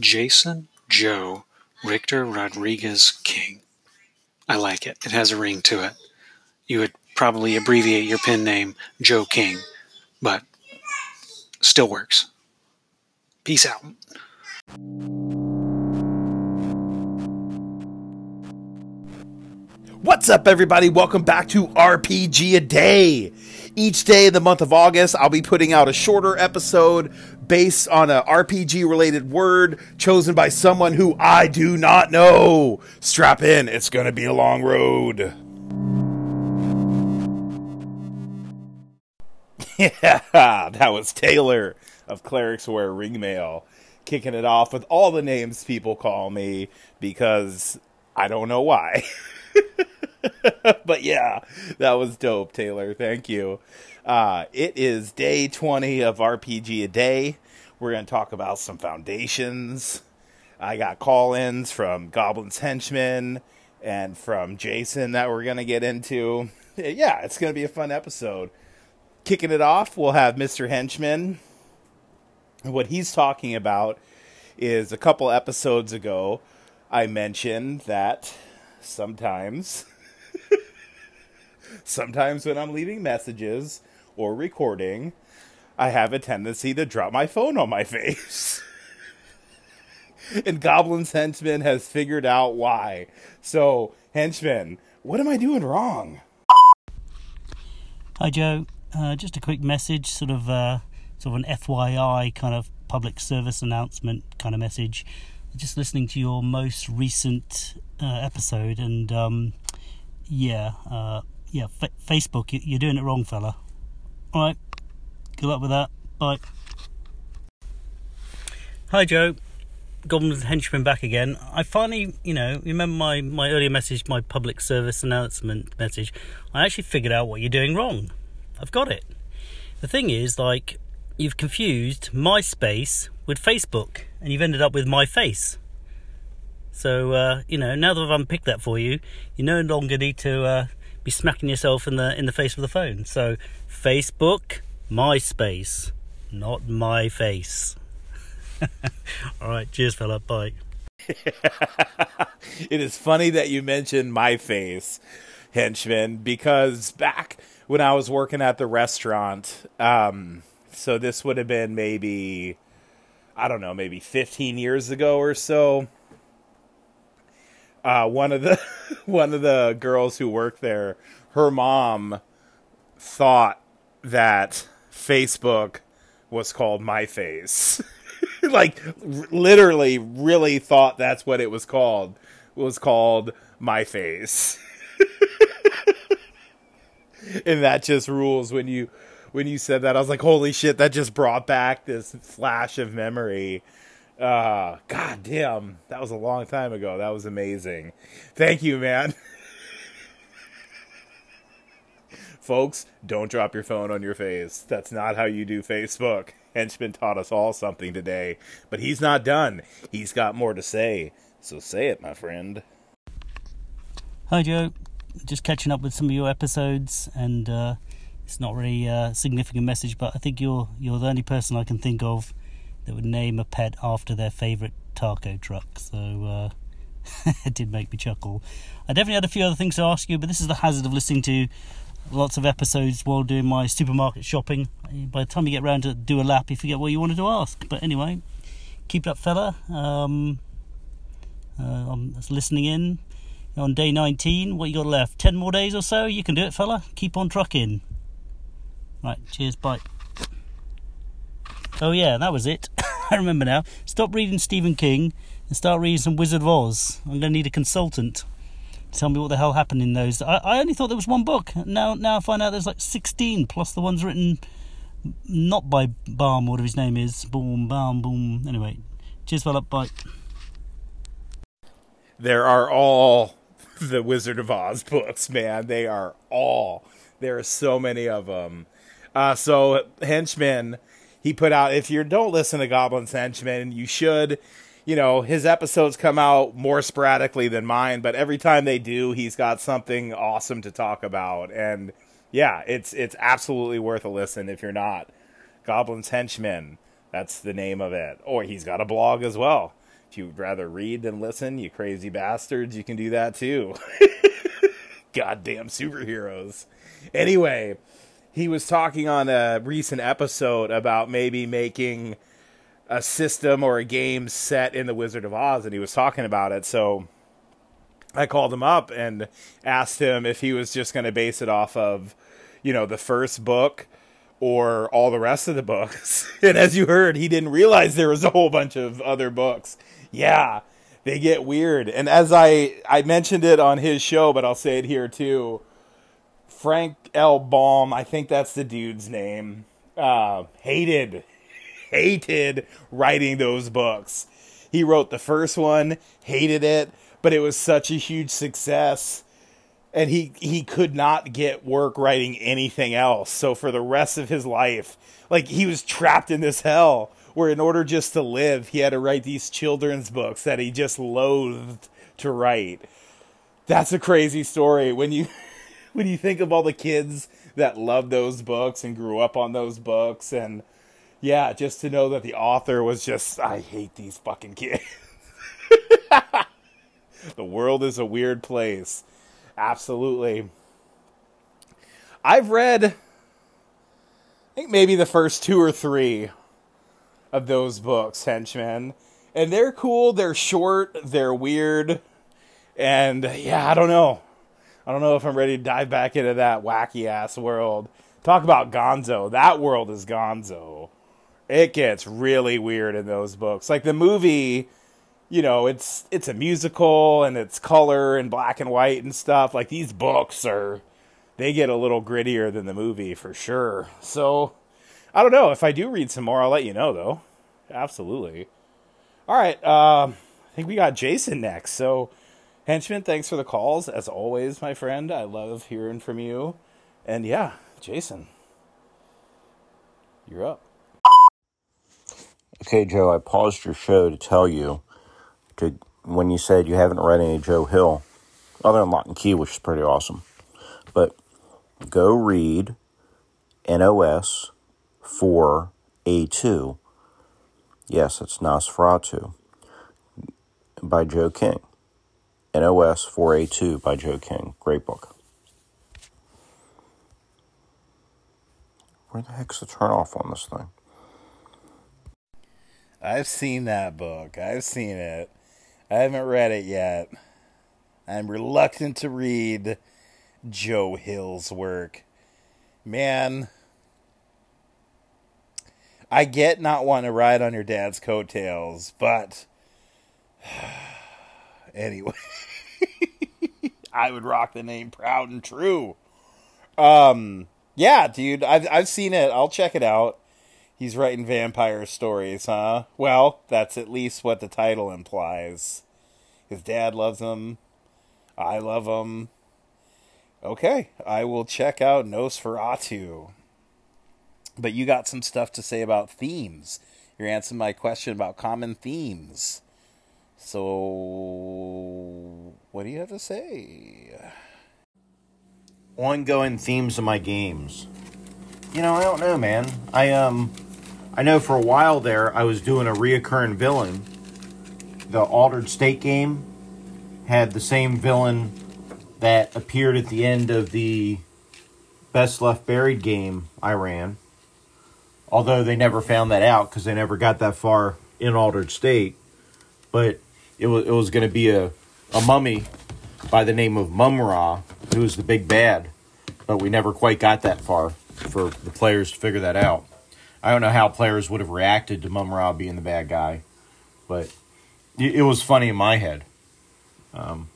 Jason Joe Richter Rodriguez King. I like it. It has a ring to it. You would probably abbreviate your pen name Joe King, but still works. Peace out. What's up, everybody? Welcome back to RPG a Day. Each day in the month of August, I'll be putting out a shorter episode based on a RPG related word chosen by someone who I do not know. Strap in, it's going to be a long road. Yeah, that was Taylor of Clerics Wear Ringmail kicking it off with all the names people call me because I don't know why. but yeah, that was dope, Taylor. Thank you. Uh, it is day 20 of RPG a day. We're going to talk about some foundations. I got call ins from Goblin's Henchman and from Jason that we're going to get into. Yeah, it's going to be a fun episode. Kicking it off, we'll have Mr. Henchman. What he's talking about is a couple episodes ago, I mentioned that sometimes sometimes when I'm leaving messages or recording, I have a tendency to drop my phone on my face. and Goblin's Henchman has figured out why. So, Henchman, what am I doing wrong? Hi, Joe. Uh, just a quick message, sort of, uh, sort of an FYI kind of public service announcement kind of message. Just listening to your most recent uh, episode, and um, yeah, uh, yeah, F- Facebook, you're doing it wrong, fella. All right, good luck with that. Bye. Hi, Joe. Goblin's henchman back again. I finally, you know, remember my, my earlier message, my public service announcement message. I actually figured out what you're doing wrong. I've got it. The thing is, like, you've confused MySpace with Facebook, and you've ended up with my face. So, uh, you know, now that I've unpicked that for you, you no longer need to uh, be smacking yourself in the in the face with the phone. So, Facebook, MySpace, not my face. All right, cheers, fella. Bye. it is funny that you mentioned my face, henchman, because back when I was working at the restaurant, um, so this would have been maybe, I don't know, maybe 15 years ago or so. Uh, one of the one of the girls who worked there, her mom thought that Facebook was called My Face. like literally really thought that's what it was called. It was called My Face. and that just rules when you when you said that. I was like, "Holy shit, that just brought back this flash of memory." Uh, god damn, that was a long time ago. That was amazing. Thank you, man. Folks, don't drop your phone on your face. That's not how you do Facebook. Henchman taught us all something today, but he's not done. He's got more to say. So say it, my friend. Hi, Joe. Just catching up with some of your episodes, and uh, it's not really a significant message, but I think you're you're the only person I can think of that would name a pet after their favourite taco truck. So uh, it did make me chuckle. I definitely had a few other things to ask you, but this is the hazard of listening to lots of episodes while doing my supermarket shopping. By the time you get around to do a lap, you forget what you wanted to ask. But anyway, keep it up, fella. Um, uh, I'm listening in on day 19. What you got left? 10 more days or so? You can do it, fella. Keep on trucking. Right, cheers, bye. Oh, yeah, that was it. I remember now. Stop reading Stephen King and start reading some Wizard of Oz. I'm going to need a consultant. Tell me what the hell happened in those. I, I only thought there was one book. Now, now I find out there's like 16 plus the ones written not by Baum, whatever his name is. Boom, Balm, boom. Anyway, cheers, fella. Bye. There are all the Wizard of Oz books, man. They are all. There are so many of them. Uh, so, Henchman, he put out, if you don't listen to Goblin's Henchman, you should. You know, his episodes come out more sporadically than mine, but every time they do, he's got something awesome to talk about. And yeah, it's it's absolutely worth a listen if you're not. Goblin's Henchman, that's the name of it. Or he's got a blog as well. If you'd rather read than listen, you crazy bastards, you can do that too. Goddamn superheroes. Anyway, he was talking on a recent episode about maybe making a system or a game set in the Wizard of Oz, and he was talking about it. So I called him up and asked him if he was just going to base it off of, you know, the first book or all the rest of the books. and as you heard, he didn't realize there was a whole bunch of other books. Yeah, they get weird. And as I I mentioned it on his show, but I'll say it here too. Frank L. Baum, I think that's the dude's name. Uh, hated, hated writing those books. He wrote the first one, hated it, but it was such a huge success and he he could not get work writing anything else. So for the rest of his life, like he was trapped in this hell where in order just to live, he had to write these children's books that he just loathed to write. That's a crazy story when you when you think of all the kids that loved those books and grew up on those books and yeah, just to know that the author was just I hate these fucking kids. the world is a weird place. Absolutely. I've read, I think maybe the first two or three of those books, Henchmen. And they're cool, they're short, they're weird. And yeah, I don't know. I don't know if I'm ready to dive back into that wacky ass world. Talk about gonzo. That world is gonzo. It gets really weird in those books. Like the movie you know, it's it's a musical and it's color and black and white and stuff. Like these books are they get a little grittier than the movie for sure. So I don't know. If I do read some more, I'll let you know though. Absolutely. All right. Um, I think we got Jason next. So Henchman, thanks for the calls. As always, my friend. I love hearing from you. And yeah, Jason. You're up. Okay, Joe, I paused your show to tell you to when you said you haven't read any Joe Hill, other than Locke and Key, which is pretty awesome. But go read NOS 4A2. Yes, it's Nosferatu by Joe King. NOS 4A2 by Joe King. Great book. Where the heck's the turn off on this thing? I've seen that book. I've seen it. I haven't read it yet. I'm reluctant to read Joe Hill's work. Man, I get not wanting to ride on your dad's coattails, but anyway, I would rock the name Proud and True. Um, yeah, dude, I've I've seen it. I'll check it out. He's writing vampire stories, huh? Well, that's at least what the title implies. His dad loves him. I love him. Okay, I will check out Nosferatu. But you got some stuff to say about themes. You're answering my question about common themes. So, what do you have to say? Ongoing themes of my games. You know, I don't know, man. I um I know for a while there I was doing a reoccurring villain. The Altered State game had the same villain that appeared at the end of the Best Left Buried game I ran. Although they never found that out because they never got that far in Altered State. But it was, it was going to be a, a mummy by the name of Mumm-Ra, who was the big bad. But we never quite got that far for the players to figure that out. I don't know how players would have reacted to Mumm-Ra being the bad guy, but it, was funny in my head. Um,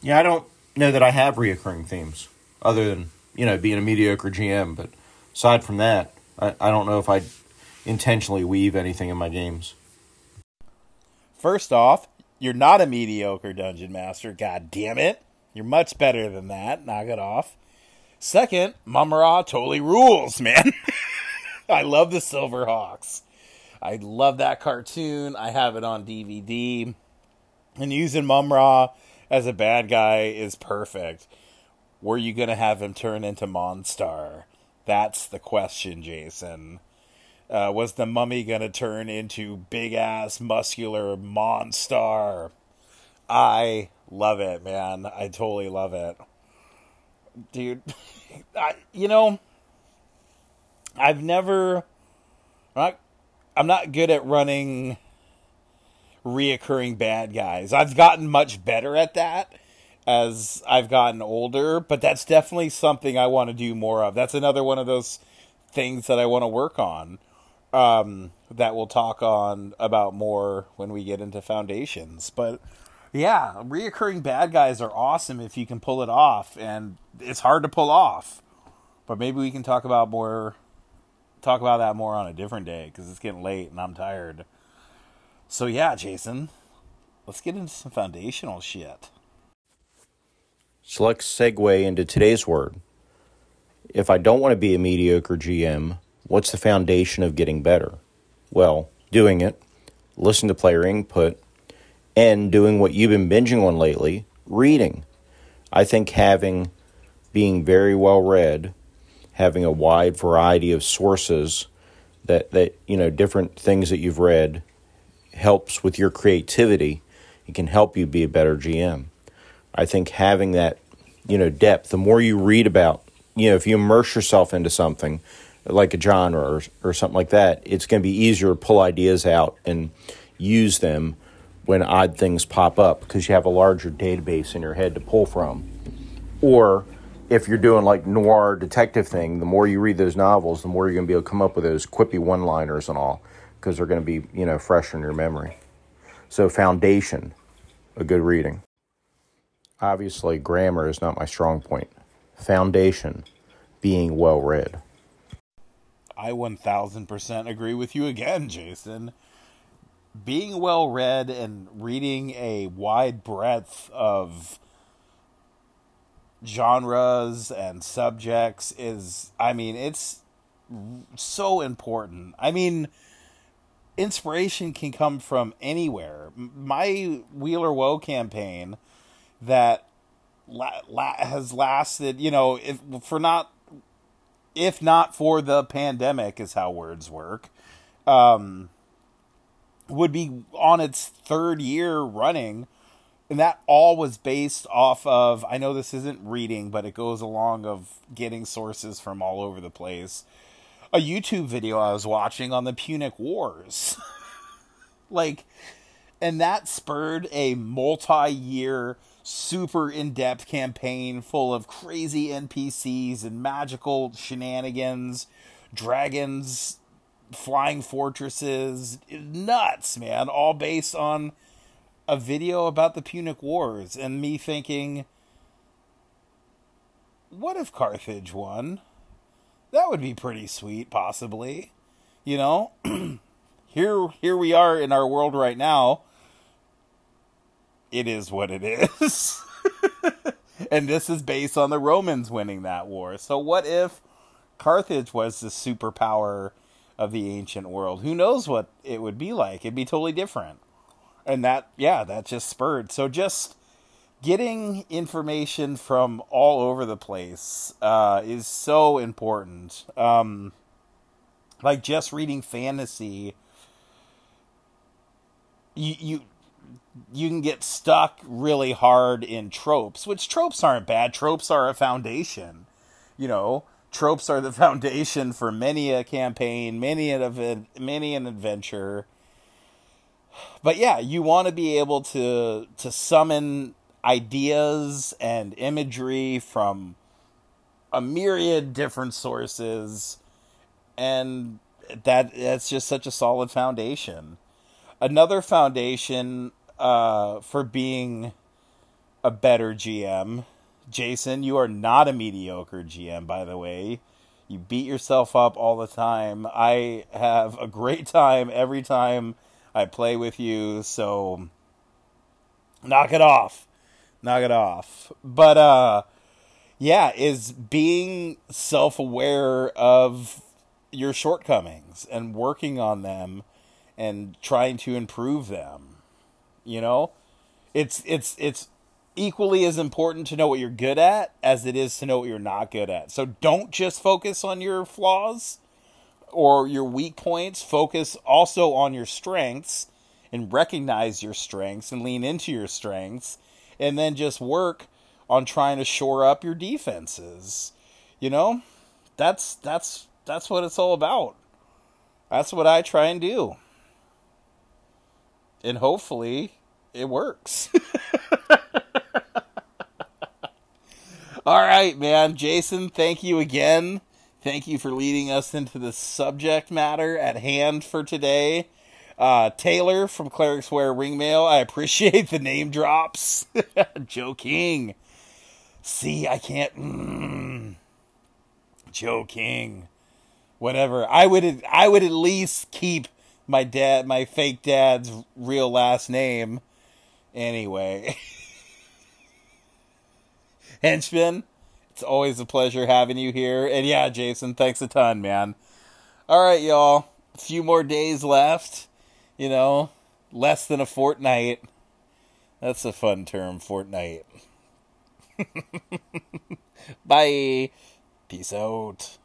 yeah, I don't know that I have reoccurring themes other than you know being a mediocre GM, but aside from that, I, I don't know if I intentionally weave anything in my games. First off, you're not a mediocre dungeon master. God damn it, you're much better than that. Knock it off. Second, Mumm-Ra totally rules, man. I love the Silverhawks. I love that cartoon. I have it on DVD. And using Mumm-Ra as a bad guy is perfect. Were you going to have him turn into Monstar? That's the question, Jason. Uh, was the mummy gonna turn into big ass muscular monstar? I love it, man. I totally love it, dude. I, you know, I've never. I'm not, I'm not good at running reoccurring bad guys. I've gotten much better at that as I've gotten older, but that's definitely something I want to do more of. That's another one of those things that I want to work on. Um, that we'll talk on about more when we get into foundations. But yeah, reoccurring bad guys are awesome if you can pull it off, and it's hard to pull off. But maybe we can talk about more, talk about that more on a different day because it's getting late and I'm tired. So yeah, Jason, let's get into some foundational shit. So let's segue into today's word. If I don't want to be a mediocre GM, what's the foundation of getting better? Well, doing it, listen to player input, and doing what you've been binging on lately, reading. I think having being very well read, having a wide variety of sources that that you know different things that you've read helps with your creativity. It can help you be a better GM. I think having that, you know, depth, the more you read about, you know, if you immerse yourself into something like a genre or, or something like that, it's going to be easier to pull ideas out and use them when odd things pop up because you have a larger database in your head to pull from. Or if you're doing like noir detective thing, the more you read those novels, the more you're going to be able to come up with those quippy one-liners and all because they're going to be, you know, fresh in your memory. So foundation, a good reading. Obviously, grammar is not my strong point. Foundation, being well read. I 1000% agree with you again, Jason. Being well read and reading a wide breadth of genres and subjects is, I mean, it's so important. I mean, inspiration can come from anywhere. My Wheeler Woe campaign that la- la- has lasted, you know, if for not if not for the pandemic is how words work. Um, would be on its third year running and that all was based off of I know this isn't reading but it goes along of getting sources from all over the place a YouTube video I was watching on the Punic Wars. like, and that spurred a multi year, super in depth campaign full of crazy NPCs and magical shenanigans, dragons, flying fortresses. Nuts, man. All based on a video about the Punic Wars and me thinking, what if Carthage won? That would be pretty sweet, possibly. You know, here here we are in our world right now. It is what it is. and this is based on the Romans winning that war. So what if Carthage was the superpower of the ancient world? Who knows what it would be like? It'd be totally different. And that yeah, that just spurred. So just getting information from all over the place uh, is so important. Um, like just reading fantasy, you you you can get stuck really hard in tropes, which tropes aren't bad. Tropes are a foundation. You know, tropes are the foundation for many a campaign, many an event many an adventure. But yeah, you want to be able to to summon ideas and imagery from a myriad different sources and that that's just such a solid foundation. Another foundation uh, for being a better gm jason you are not a mediocre gm by the way. You beat yourself up all the time. I have a great time every time i play with you so knock it off knock it off. But uh yeah, is being self-aware of your shortcomings and working on them and trying to improve them. You know? It's it's it's equally as important to know what you're good at as it is to know what you're not good at. So don't just focus on your flaws or your weak points, focus also on your strengths and recognize your strengths and lean into your strengths and then just work on trying to shore up your defenses. You know? That's that's that's what it's all about. That's what I try and do. And hopefully it works. all right, man. Jason, thank you again. Thank you for leading us into the subject matter at hand for today. Uh, Taylor from Clerics Wear Ringmail, I appreciate the name drops. Joe King. See, I can't. Mm, Joe King. Whatever. I would. I would at least keep my dad, my fake dad's real last name. Anyway. Henchman, it's always a pleasure having you here. And yeah, Jason, thanks a ton, man. All right, y'all. A few more days left. You know, less than a fortnight. That's a fun term, fortnight. Bye. Peace out.